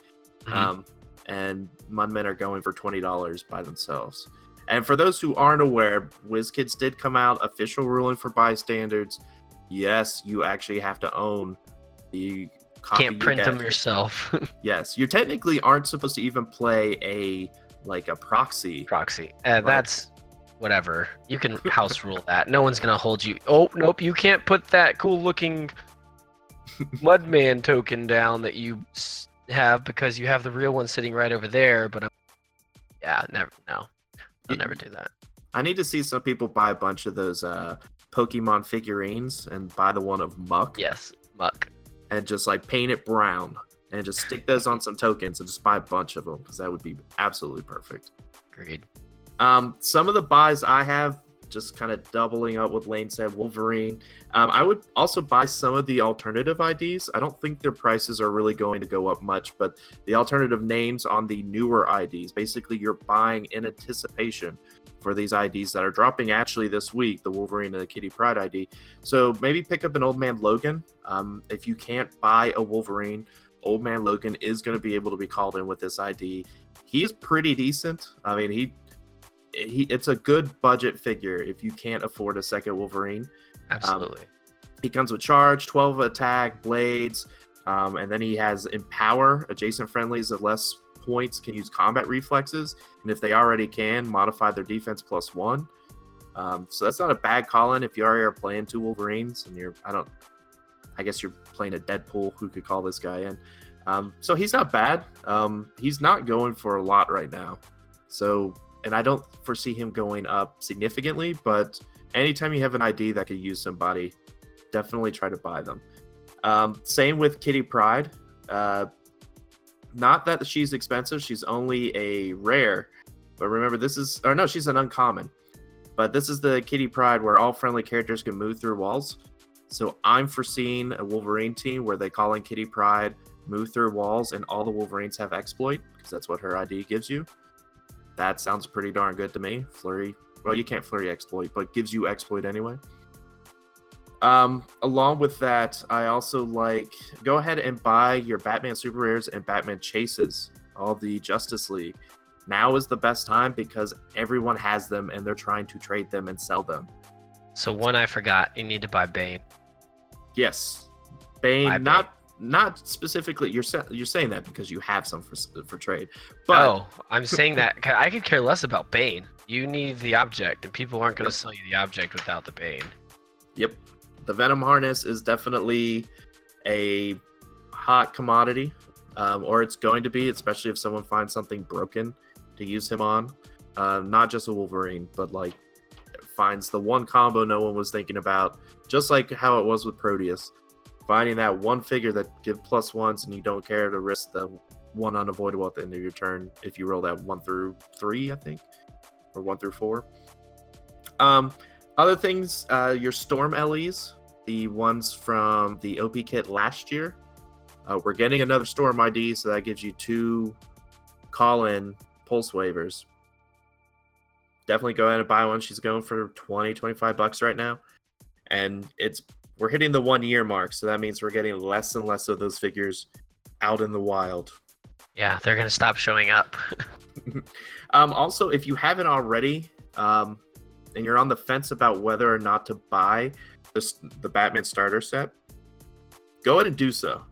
Mhm. Um, and Mudmen are going for twenty dollars by themselves. And for those who aren't aware, WizKids did come out official ruling for bystanders. Yes, you actually have to own the copy Can't print get. them yourself. Yes, you technically aren't supposed to even play a like a proxy. Proxy. Uh, that's whatever. You can house rule that. No one's gonna hold you. Oh nope, you can't put that cool looking Mudman token down that you have because you have the real one sitting right over there. But i yeah, never. No, I'll never do that. I need to see some people buy a bunch of those uh Pokemon figurines and buy the one of Muk Yes, Muk. and just like paint it brown and just stick those on some tokens and just buy a bunch of them because that would be absolutely perfect. Agreed. Um, some of the buys I have, just kind of doubling up what Lane said, Wolverine. Um, I would also buy some of the alternative IDs. I don't think their prices are really going to go up much, but the alternative names on the newer IDs, basically, you're buying in anticipation for these IDs that are dropping actually this week, the Wolverine and the Kitty Pryde ID. So maybe pick up an Old Man Logan. Um, if you can't buy a Wolverine, Old Man Logan is going to be able to be called in with this ID. He's pretty decent. I mean, he he it's a good budget figure if you can't afford a second Wolverine. Absolutely. He comes with charge, 12 attack, blades, um, and then he has empower. Adjacent friendlies of less points can use combat reflexes, and if they already can, modify their defense plus one. Um, so that's not a bad call in if you already are playing two Wolverines and you're I don't I guess you're playing a Deadpool who could call this guy in. Um, so he's not bad. Um, he's not going for a lot right now. So and I don't foresee him going up significantly, but anytime you have an ID that could use somebody, definitely try to buy them. Um, same with Kitty Pryde. Uh, not that she's expensive, she's only a rare, but remember this is or no, she's an uncommon. But this is the Kitty Pryde where all friendly characters can move through walls. So I'm foreseeing a Wolverine team where they call in Kitty Pryde, move through walls, and all the Wolverines have exploit because that's what her ID gives you. That sounds pretty darn good to me. Flurry. Well, you can't flurry exploit, but gives you exploit anyway. Um, along with that, I also like go ahead and buy your Batman Super Rares and Batman Chases, all the Justice League. Now is the best time because everyone has them and they're trying to trade them and sell them. So one I forgot. You need to buy Bane. Yes, Bane, Buy Bane. Not specifically. You're you're saying that because you have some for for trade, but oh, I'm saying that I could care less about Bane. You need the object, and people aren't going to sell you the object without the Bane. Yep. The Venom harness is definitely a hot commodity, um, or it's going to be, especially if someone finds something broken to use him on. Uh, not just a Wolverine, but like finds the one combo no one was thinking about, just like how it was with Proteus. Finding that one figure that give plus ones and you don't care to risk the one unavoidable at the end of your turn if you roll that one through three, I think, or one through four. Um, other things, uh, your Storm LEs, the ones from the OP kit last year. Uh, we're getting another Storm ID, so that gives you two call in pulse waves. Definitely go ahead and buy one. She's going for 20, 25 bucks right now. And it's we're hitting the one year mark, so that means we're getting less and less of those figures out in the wild. Yeah, they're going to stop showing up. Um, also, if you haven't already, um, and you're on the fence about whether or not to buy this, the Batman starter set, go ahead and do so.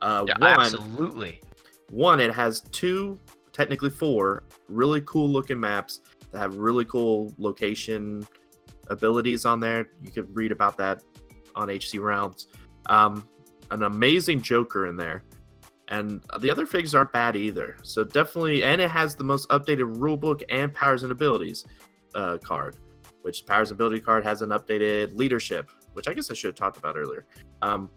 Uh, yeah, one, absolutely. one, it has two, technically four, really cool looking maps that have really cool location abilities on there. You could read about that on HCRealms. Um, an amazing Joker in there. and the other figs aren't bad either. So definitely, and it has the most updated rulebook and powers and abilities uh, card, which powers and ability card has an updated leadership, which I guess I should have talked about earlier. Um,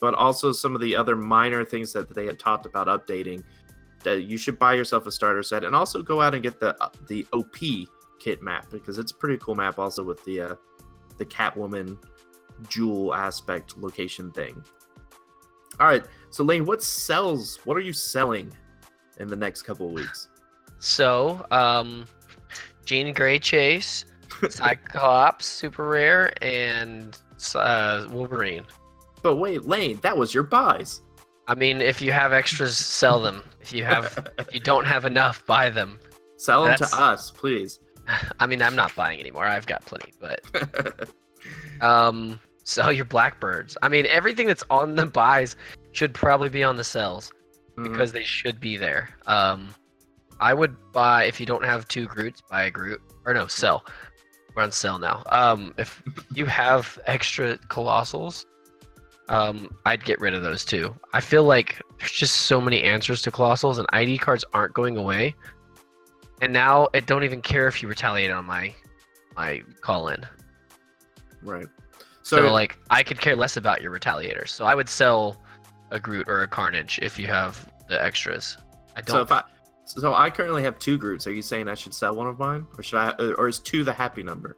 but also some of the other minor things that they had talked about updating. That you should buy yourself a starter set, and also go out and get the uh, the OP kit map because it's a pretty cool map. Also with the uh, the Catwoman jewel aspect location thing. All right, so Lane, what sells? What are you selling in the next couple of weeks? So, um, Jean Grey Chase, Cyclops, super rare, and uh, Wolverine. But wait, Lane, that was your buys. I mean, if you have extras, sell them. If you have, if you don't have enough, buy them. Sell them That's- to us, please. I mean, I'm not buying anymore. I've got plenty, but um, sell your Blackbirds. I mean, everything that's on the buys should probably be on the sells Mhm. because they should be there. Um, I would buy if you don't have two Groots, buy a Groot or no, sell. We're on sell now. Um, if you have extra Colossals, um, I'd get rid of those too. I feel like there's just so many answers to Colossals, and ID cards aren't going away. And now it don't even care if you retaliate on my my call in. Right. So, So, like I could care less about your retaliators. So I would sell a Groot or a Carnage if you have the extras. I don't. if I, so I currently have two Groots. Are you saying I should sell one of mine, or should I, or is two the happy number?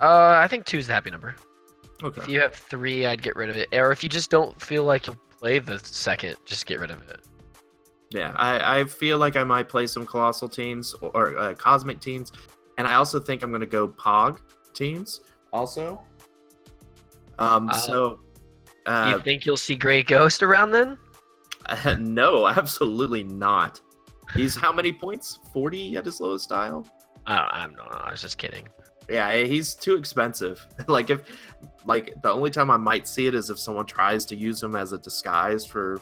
uh, I think two's the happy number. Okay. If you have three, I'd get rid of it. Or if you just don't feel like you'll play the second, just get rid of it. Yeah, I, I feel like I might play some colossal teams or uh, cosmic teams, and I also think I'm going to go Pog teams also. Um, Uh, so uh, you think you'll see Gray Ghost around then? no, absolutely not. He's how many points? Forty at his lowest style. Oh, I'm no, no, I was just kidding. Yeah, he's too expensive. like if, like the only time I might see it is if someone tries to use him as a disguise for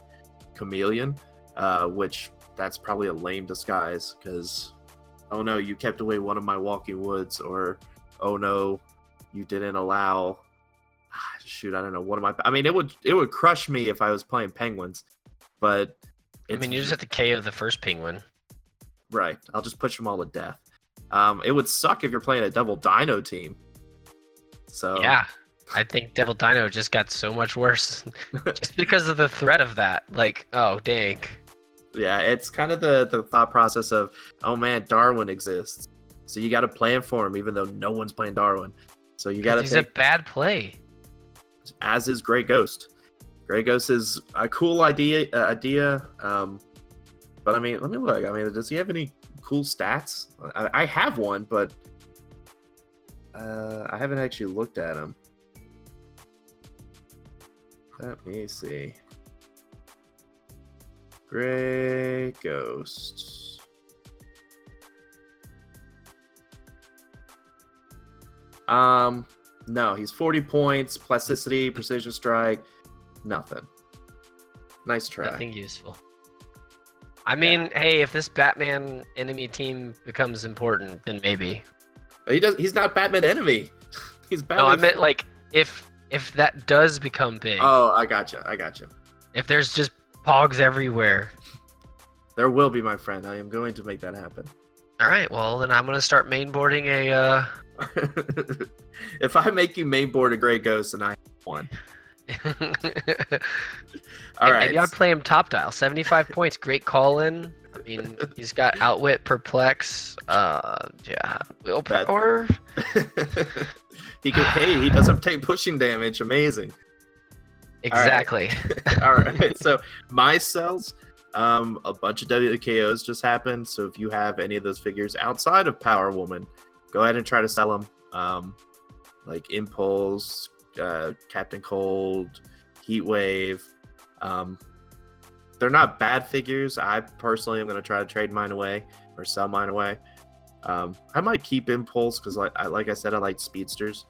Chameleon, uh, which that's probably a lame disguise because, oh no, you kept away one of my walking woods, or oh no, you didn't allow. ah, Shoot, I don't know. What am I? I mean, it would it would crush me if I was playing penguins, but I mean, you just have to KO the first penguin. Right. I'll just push them all to death. Um, it would suck if you're playing a Devil Dino team. So Yeah, I think Devil Dino just got so much worse just because of the threat of that. Like, oh dang. yeah, it's kind of the the thought process of, oh man, Darwin exists, so you got to plan for him, even though no one's playing Darwin. So you got to He's take a bad play. as is Grey Ghost. Grey Ghost is a cool idea. Uh, idea. Um, but I mean, let me look. I mean, does he have any cool stats? I, I have one, but uh, I haven't actually looked at him. Let me see. Grey Ghost. Um, no, he's 40 points, plasticity, precision strike, nothing. Nice try. Nothing useful. I mean, hey, if this Batman enemy team becomes important, then maybe. He does. He's not Batman enemy. He's Batman. No, I meant like if if that does become big, Oh, I gotcha. I gotcha. if there's just pogs everywhere. There will be, my friend. I am going to make that happen. All right, well then I'm gonna start mainboarding a. uh if I make you main board a Grey Ghost, and I have one. All right. I'd play him top dial. 75 points. Great call in. I mean, he's got outwit, perplex, uh, yeah, willpower. he can. Hey, he doesn't take pushing damage. Amazing. Exactly. All right. So my sells, um, a bunch of WKOs just happened. So if you have any of those figures outside of Power Woman, go ahead and try to sell them. Um, like Impulse, uh, Captain Cold, Heat Wave. Um, they're not bad figures. I personally am going to try to trade mine away or sell mine away. Um, I might keep Impulse because, like, I, like I said, I like speedsters.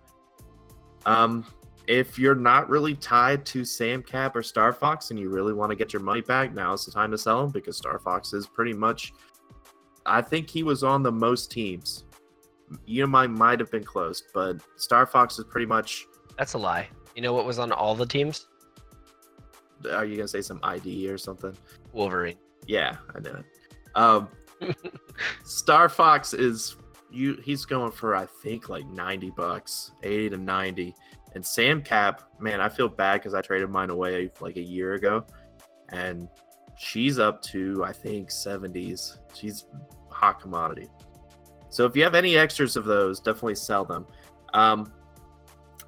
Um, if you're not really tied to Sam Cap or Star Fox and you really want to get your money back, now is the time to sell them because Star Fox is pretty much. I think he was on the most teams. Unimind might have been close, but Star Fox is pretty much. That's a lie. You know what was on all the teams? Are you gonna say some ID or something? Wolverine. Yeah, I know it. Um, Star Fox is you. He's going for I think like ninety bucks, eighty to ninety. And Sam Cap, man, I feel bad because I traded mine away like a year ago, and she's up to I think seventies. She's hot commodity. So if you have any extras of those, definitely sell them. Um,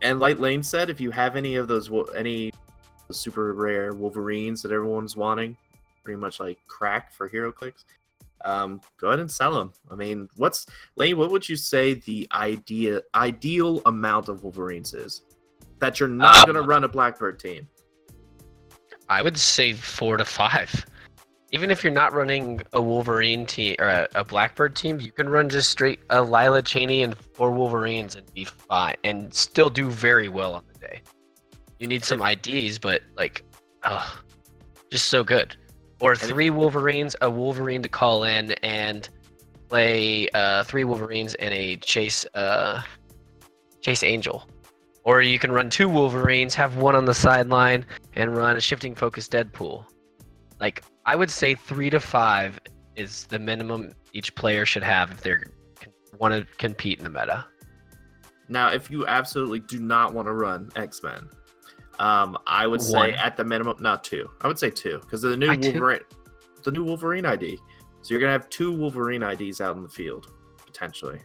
and like Lane said, if you have any of those, any super rare Wolverines that everyone's wanting, pretty much like crack for HeroClix, um, go ahead and sell them. I mean, what's Lane? What would you say the idea ideal amount of Wolverines is that you're not Um, going to run a Blackbird team? I would say four to five. Even if you're not running a Wolverine team or a, a Blackbird team, you can run just straight a Lila Cheney and four Wolverines and be fine and still do very well on the day. You need some IDs, but like, oh, just so good. Or three Wolverines, a Wolverine to call in and play uh, three Wolverines and a Chase uh, Chase Angel. Or you can run two Wolverines, have one on the sideline, and run a shifting focus Deadpool. Like I would say three to five is the minimum each player should have if they're want to compete in the meta. Now, if you absolutely do not want to run X Men, um, I would say at the minimum, not two. I would say two because the new two? Wolverine, the new Wolverine ID. So you're gonna have two Wolverine IDs out in the field potentially.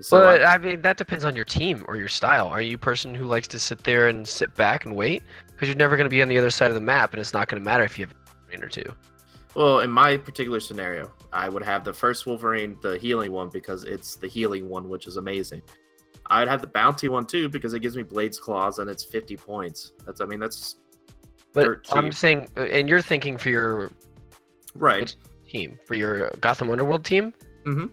So but I- I mean that depends on your team or your style. Are you a person who likes to sit there and sit back and wait? Because you're never going to be on the other side of the map, and it's not going to matter if you have Wolverine or two. well, in my particular scenario, I would have the first Wolverine, the healing one, because it's the healing one, which is amazing. I'd have the bounty one too because it gives me Blades Claws and it's 50 points. That's, I mean, that's But I'm saying, uh, and you're thinking for your right. team, for your Gotham Underworld team, Mm-hmm.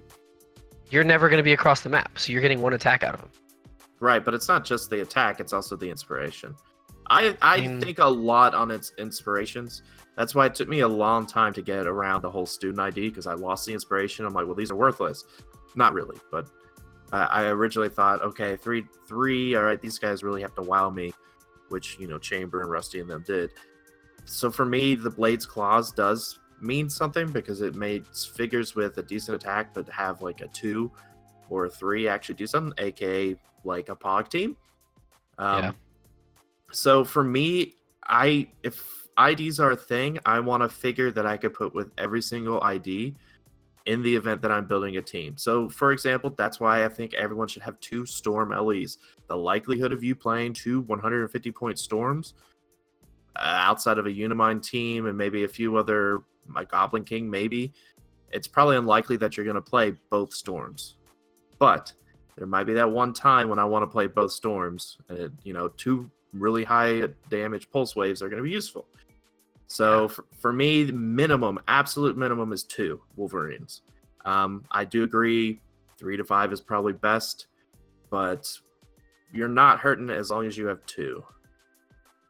you're never going to be across the map, so you're getting one attack out of them. Right, but it's not just the attack; it's also the inspiration. I I mean- think a lot on its inspirations. That's why it took me a long time to get around the whole student ID because I lost the inspiration. I'm like, well, these are worthless. Not really, but I I originally thought, okay, three three. All right, these guys really have to wow me, which you know Chamber and Rusty and them did. So for me, the Blades Claws does mean something because it makes figures with a decent attack but have like a two or a three actually do something, aka like a pog team. Um, Yeah. So for me, I if IDs are a thing, I want a figure that I could put with every single ID in the event that I'm building a team. So for example, that's why I think everyone should have two Storm LEs. The likelihood of you playing two 150 point Storms uh, outside of a Unimind team and maybe a few other like Goblin King, maybe it's probably unlikely that you're going to play both Storms. But there might be that one time when I want to play both storms. And you know, two really high damage pulse waves are going to be useful. So for, for me, the minimum, absolute minimum is two Wolverines. Um, I do agree, three to five is probably best, but you're not hurting as long as you have two.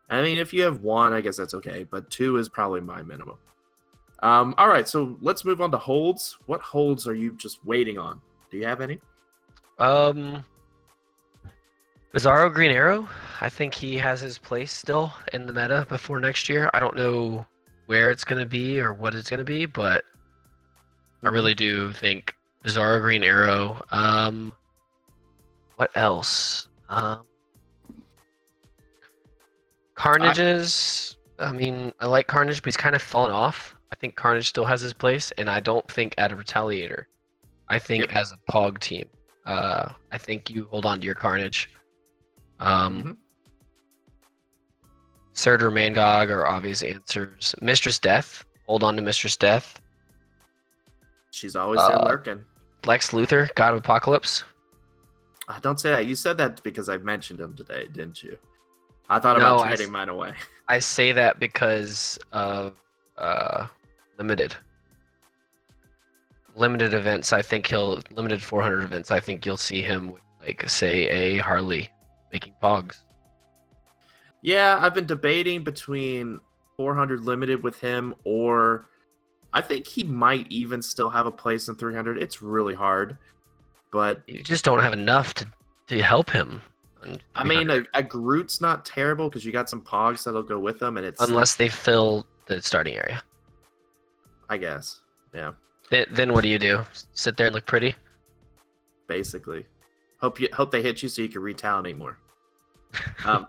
I mean, if you have one, I guess that's okay, but two is probably my minimum. Um, all right, so let's move on to holds. What holds are you just waiting on? Do you have any? Um, Bizarro Green Arrow. I think he has his place still in the meta before next year. I don't know where it's gonna be or what it's gonna be, but I really do think Bizarro Green Arrow. Um, what else? Um, Carnage's. I mean, I like Carnage, but he's kind of fallen off. I think Carnage still has his place, and I don't think at a Retaliator. I think Yep. as a Pog team. Uh, I think you hold on to your Carnage. Um, Mhm. Surtur Mangog are obvious answers. Mistress Death. Hold on to Mistress Death. She's always there Uh, lurking. Lex Luthor, God of Apocalypse. Uh, don't say that. You said that because I mentioned him today, didn't you? I thought No, about I trading s- mine away. I say that because of uh, limited. Limited events. I think he'll limited 400 events. I think you'll see him with, like say a Harley making pogs. Yeah, I've been debating between 400 limited with him, or I think he might even still have a place in 300. It's really hard, but You just don't have enough to to help him. I mean, a, a Groot's not terrible because you got some Pogs that'll go with them, and it's unless they fill the starting area. I guess, yeah, Then, then what do you do? Sit there and look pretty? basically. Hope you hope they hit you so you can retaliate more. Um,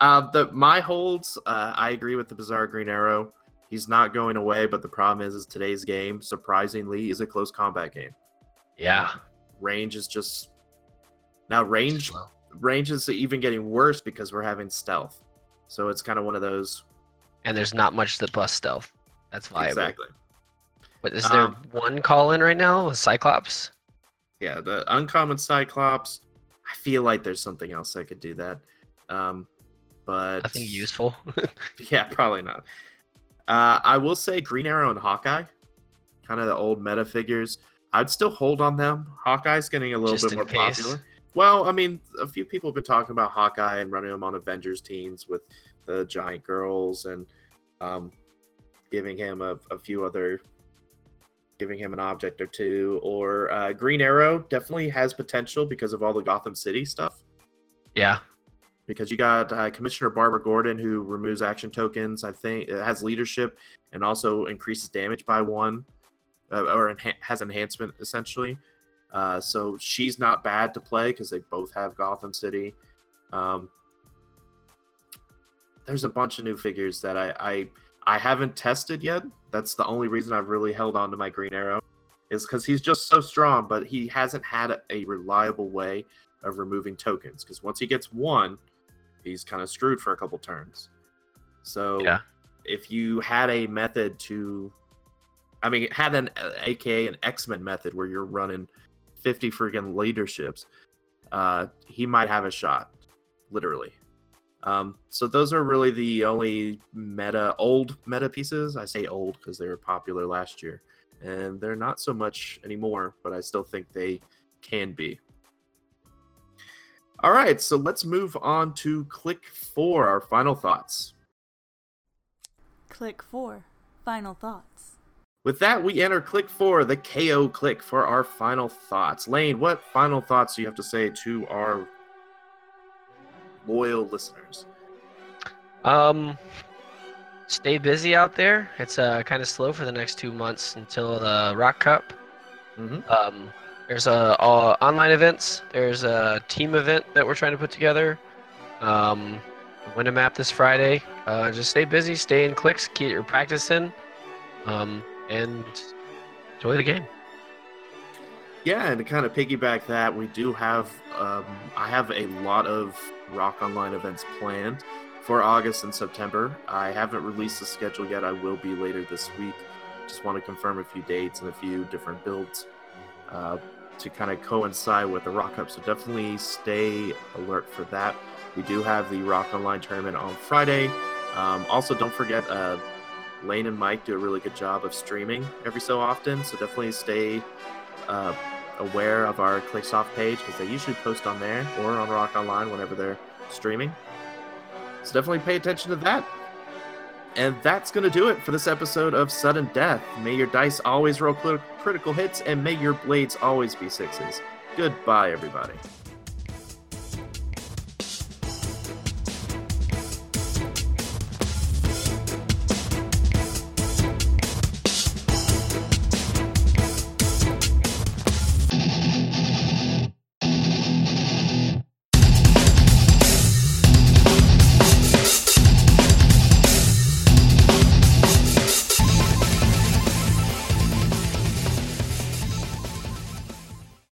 uh, the my holds, uh, I agree with the Bizarro Green Arrow. He's not going away, but the problem is, is today's game surprisingly is a close combat game. yeah. Range is just now range Slow. range is even getting worse because we're having stealth. So it's kind of one of those And there's not much that busts stealth. That's viable. exactly. But is there Um, one call in right now with Cyclops? Yeah, the uncommon Cyclops. I feel like there's something else that could do that. Um, but Nothing useful. Yeah, probably not. Uh, I will say Green Arrow and Hawkeye, kind of the old meta figures. I'd still hold on them. Hawkeye's getting a little Just bit more case. popular. Well, I mean, a few people have been talking about Hawkeye and running him on Avengers teams with the Giant Girls and um, giving him a, a few other, giving him an object or two. Or uh, Green Arrow definitely has potential because of all the Gotham City stuff yeah. because you got uh, Commissioner Barbara Gordon who removes action tokens. I think has leadership and also increases damage by one, uh, or enha- has enhancement essentially. Uh, so she's not bad to play because they both have Gotham City. Um, there's a bunch of new figures that I, I I haven't tested yet. That's the only reason I've really held on to my Green Arrow, is because he's just so strong, but he hasn't had a, reliable way of removing tokens. Because once he gets one, he's kind of screwed for a couple turns. So Yeah. if you had a method to, I mean, had an uh, AKA an X Men method where you're running 50 freaking leaderships, uh, he might have a shot, literally. Um, so those are really the only meta old meta pieces. I say old because they were popular last year, and they're not so much anymore. But I still think they can be. All right, so let's move on to click four. Our final thoughts. Click 4. Final thoughts. With that, we enter click four, the KO click for our final thoughts. Lane, what final thoughts do you have to say to our loyal listeners? Um, stay busy out there. It's uh kind of slow for the next two months until the Rock Cup. Mhm. Um, there's a uh, online events. There's a team event that we're trying to put together. Um, win a map this Friday. Uh, just stay busy, stay in clicks, keep your practice in, um, and enjoy the game. Yeah, and to kind of piggyback that, we do have, um, I have a lot of Rock Online events planned for August and September. I haven't released the schedule yet. I will be later this week. Just want to confirm a few dates and a few different builds uh, to kind of coincide with the Rock Cup. So definitely stay alert for that. We do have the Rock Online tournament on Friday. Um, also, don't forget, uh, Lane and Mike do a really good job of streaming every so often. So definitely stay uh, aware of our ClickSoft page because they usually post on there or on Rock Online whenever they're streaming. So definitely pay attention to that. And that's going to do it for this episode of Sudden Death. May your dice always roll critical hits and may your blades always be sixes. Goodbye, everybody.